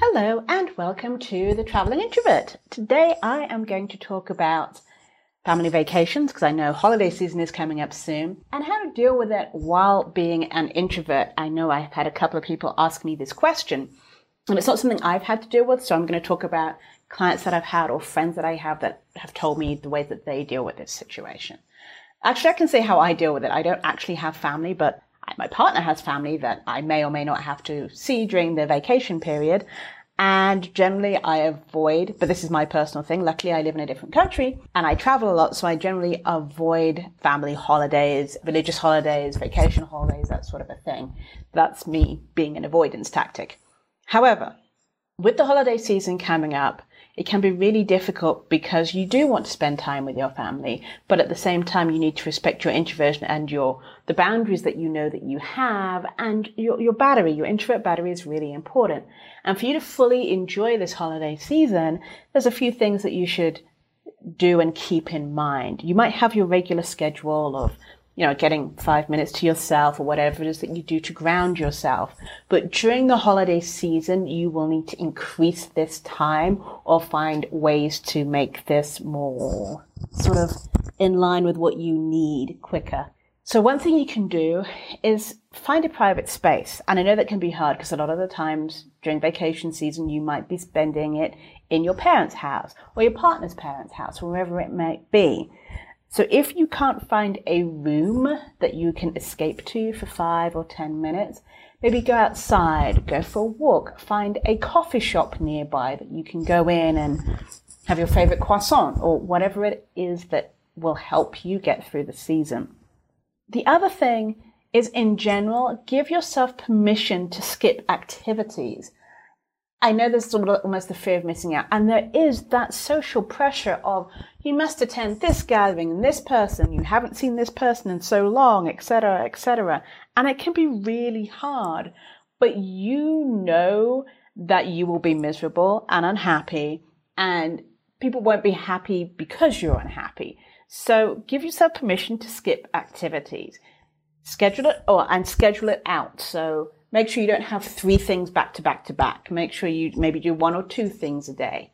Hello and welcome to The Traveling Introvert. Today I am going to talk about family vacations because I know holiday season is coming up soon and how to deal with it while being an introvert. I know I've had a couple of people ask me this question and it's not something I've had to deal with, so I'm going to talk about clients that I've had or friends that I have that have told me the way that they deal with this situation. Actually, I can say how I deal with it. I don't actually have family, but my partner has family that I may or may not have to see during the vacation period. And generally I avoid, but this is my personal thing. Luckily I live in a different country and I travel a lot. So I generally avoid family holidays, religious holidays, vacation holidays, that sort of a thing. That's me being an avoidance tactic. However, with the holiday season coming up, it can be really difficult because you do want to spend time with your family, but at the same time, you need to respect your introversion and your, the boundaries that you know that you have and your, your battery, your introvert battery is really important. And for you to fully enjoy this holiday season, there's a few things that you should do and keep in mind. You might have your regular schedule of you know, getting five minutes to yourself or whatever it is that you do to ground yourself. But during the holiday season, you will need to increase this time or find ways to make this more sort of in line with what you need quicker. So one thing you can do is find a private space. And I know that can be hard because a lot of the times during vacation season, you might be spending it in your parents' house or your partner's parents' house, wherever it might be. So if you can't find a room that you can escape to for five or 10 minutes, maybe go outside, go for a walk, find a coffee shop nearby that you can go in and have your favorite croissant or whatever it is that will help you get through the season. The other thing is in general, give yourself permission to skip activities. I know there's almost the fear of missing out. And there is that social pressure of you must attend this gathering and this person, you haven't seen this person in so long, etc., etc. And it can be really hard, but you know that you will be miserable and unhappy and people won't be happy because you're unhappy. So give yourself permission to skip activities. Schedule it or and schedule it out. So Make sure you don't have three things back to back to back. Make sure you maybe do one or two things a day.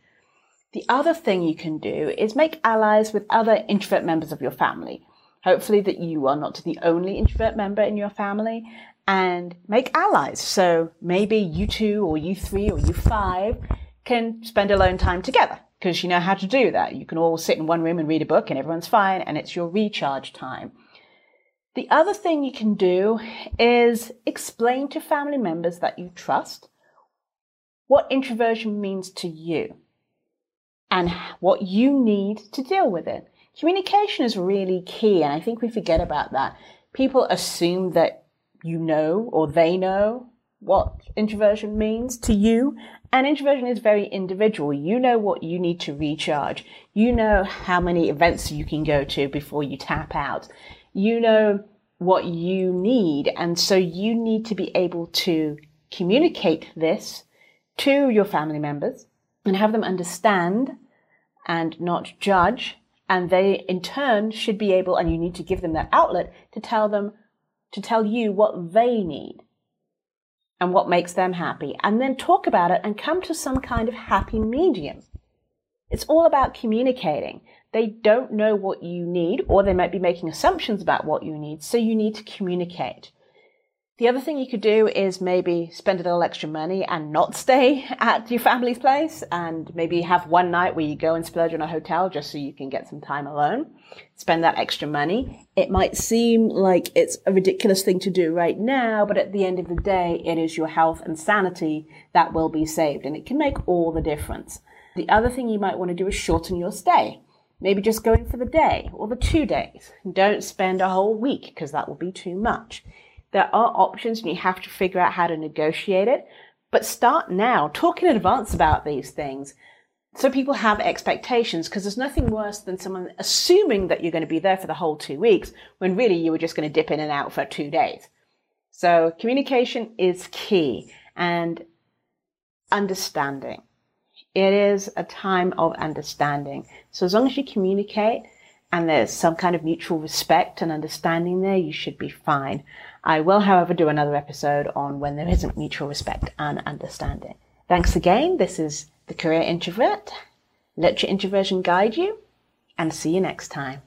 The other thing you can do is make allies with other introvert members of your family. Hopefully that you are not the only introvert member in your family and make allies. So maybe you two or you three or you five can spend alone time together because you know how to do that. You can all sit in one room and read a book and everyone's fine and it's your recharge time. The other thing you can do is explain to family members that you trust what introversion means to you and what you need to deal with it. Communication is really key, and I think we forget about that. People assume that you know or they know what introversion means to you, and introversion is very individual. You know what you need to recharge. You know how many events you can go to before you tap out you know what you need. And so you need to be able to communicate this to your family members and have them understand and not judge. And they in turn should be able, and you need to give them that outlet to tell them, to tell you what they need and what makes them happy. And then talk about it and come to some kind of happy medium. It's all about communicating. They don't know what you need, or they might be making assumptions about what you need, so you need to communicate. The other thing you could do is maybe spend a little extra money and not stay at your family's place and maybe have one night where you go and splurge on a hotel just so you can get some time alone. Spend that extra money. It might seem like it's a ridiculous thing to do right now, but at the end of the day, it is your health and sanity that will be saved and it can make all the difference. The other thing you might want to do is shorten your stay. Maybe just go in for the day or the two days. Don't spend a whole week because that will be too much. There are options and you have to figure out how to negotiate it. But start now. Talk in advance about these things so people have expectations because there's nothing worse than someone assuming that you're going to be there for the whole two weeks when really you were just going to dip in and out for two days. So communication is key and understanding It is a time of understanding. So as long as you communicate and there's some kind of mutual respect and understanding there, you should be fine. I will, however, do another episode on when there isn't mutual respect and understanding. Thanks again. This is The Career Introvert. Let your introversion guide you and see you next time.